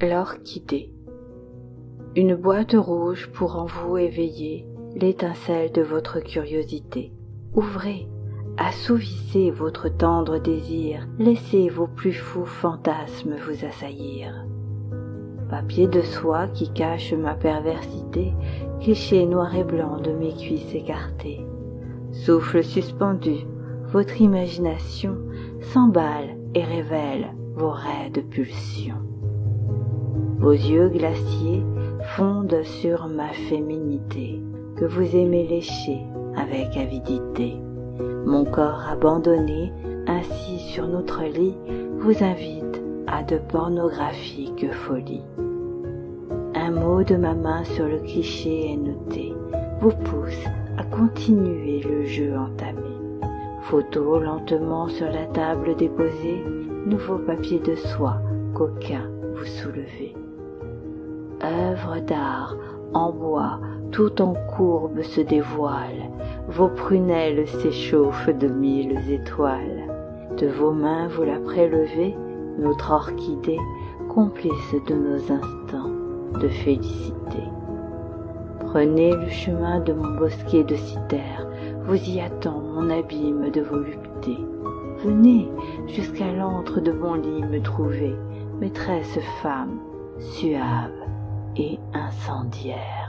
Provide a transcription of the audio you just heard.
L'orchidée. Une boîte rouge pour en vous éveiller l'étincelle de votre curiosité. Ouvrez, assouvissez votre tendre désir, laissez vos plus fous fantasmes vous assaillir. Papier de soie qui cache ma perversité, cliché noir et blanc de mes cuisses écartées. Souffle suspendu, votre imagination s'emballe et révèle vos raides pulsions. Vos yeux glaciers fondent sur ma féminité, que vous aimez lécher avec avidité. Mon corps abandonné, assis sur notre lit, vous invite à de pornographiques folies. Un mot de ma main sur le cliché est noté, vous pousse à continuer le jeu entamé. Photo lentement sur la table déposée, nouveau papier de soie, coquin vous soulevez œuvre d'art en bois tout en courbe se dévoile, vos prunelles s'échauffent de mille étoiles. De vos mains vous la prélevez, notre orchidée, complice de nos instants de félicité. Prenez le chemin de mon bosquet de citerres, vous y attend mon abîme de volupté. Venez jusqu'à l'antre de mon lit me trouver, maîtresse femme, suave et incendiaire.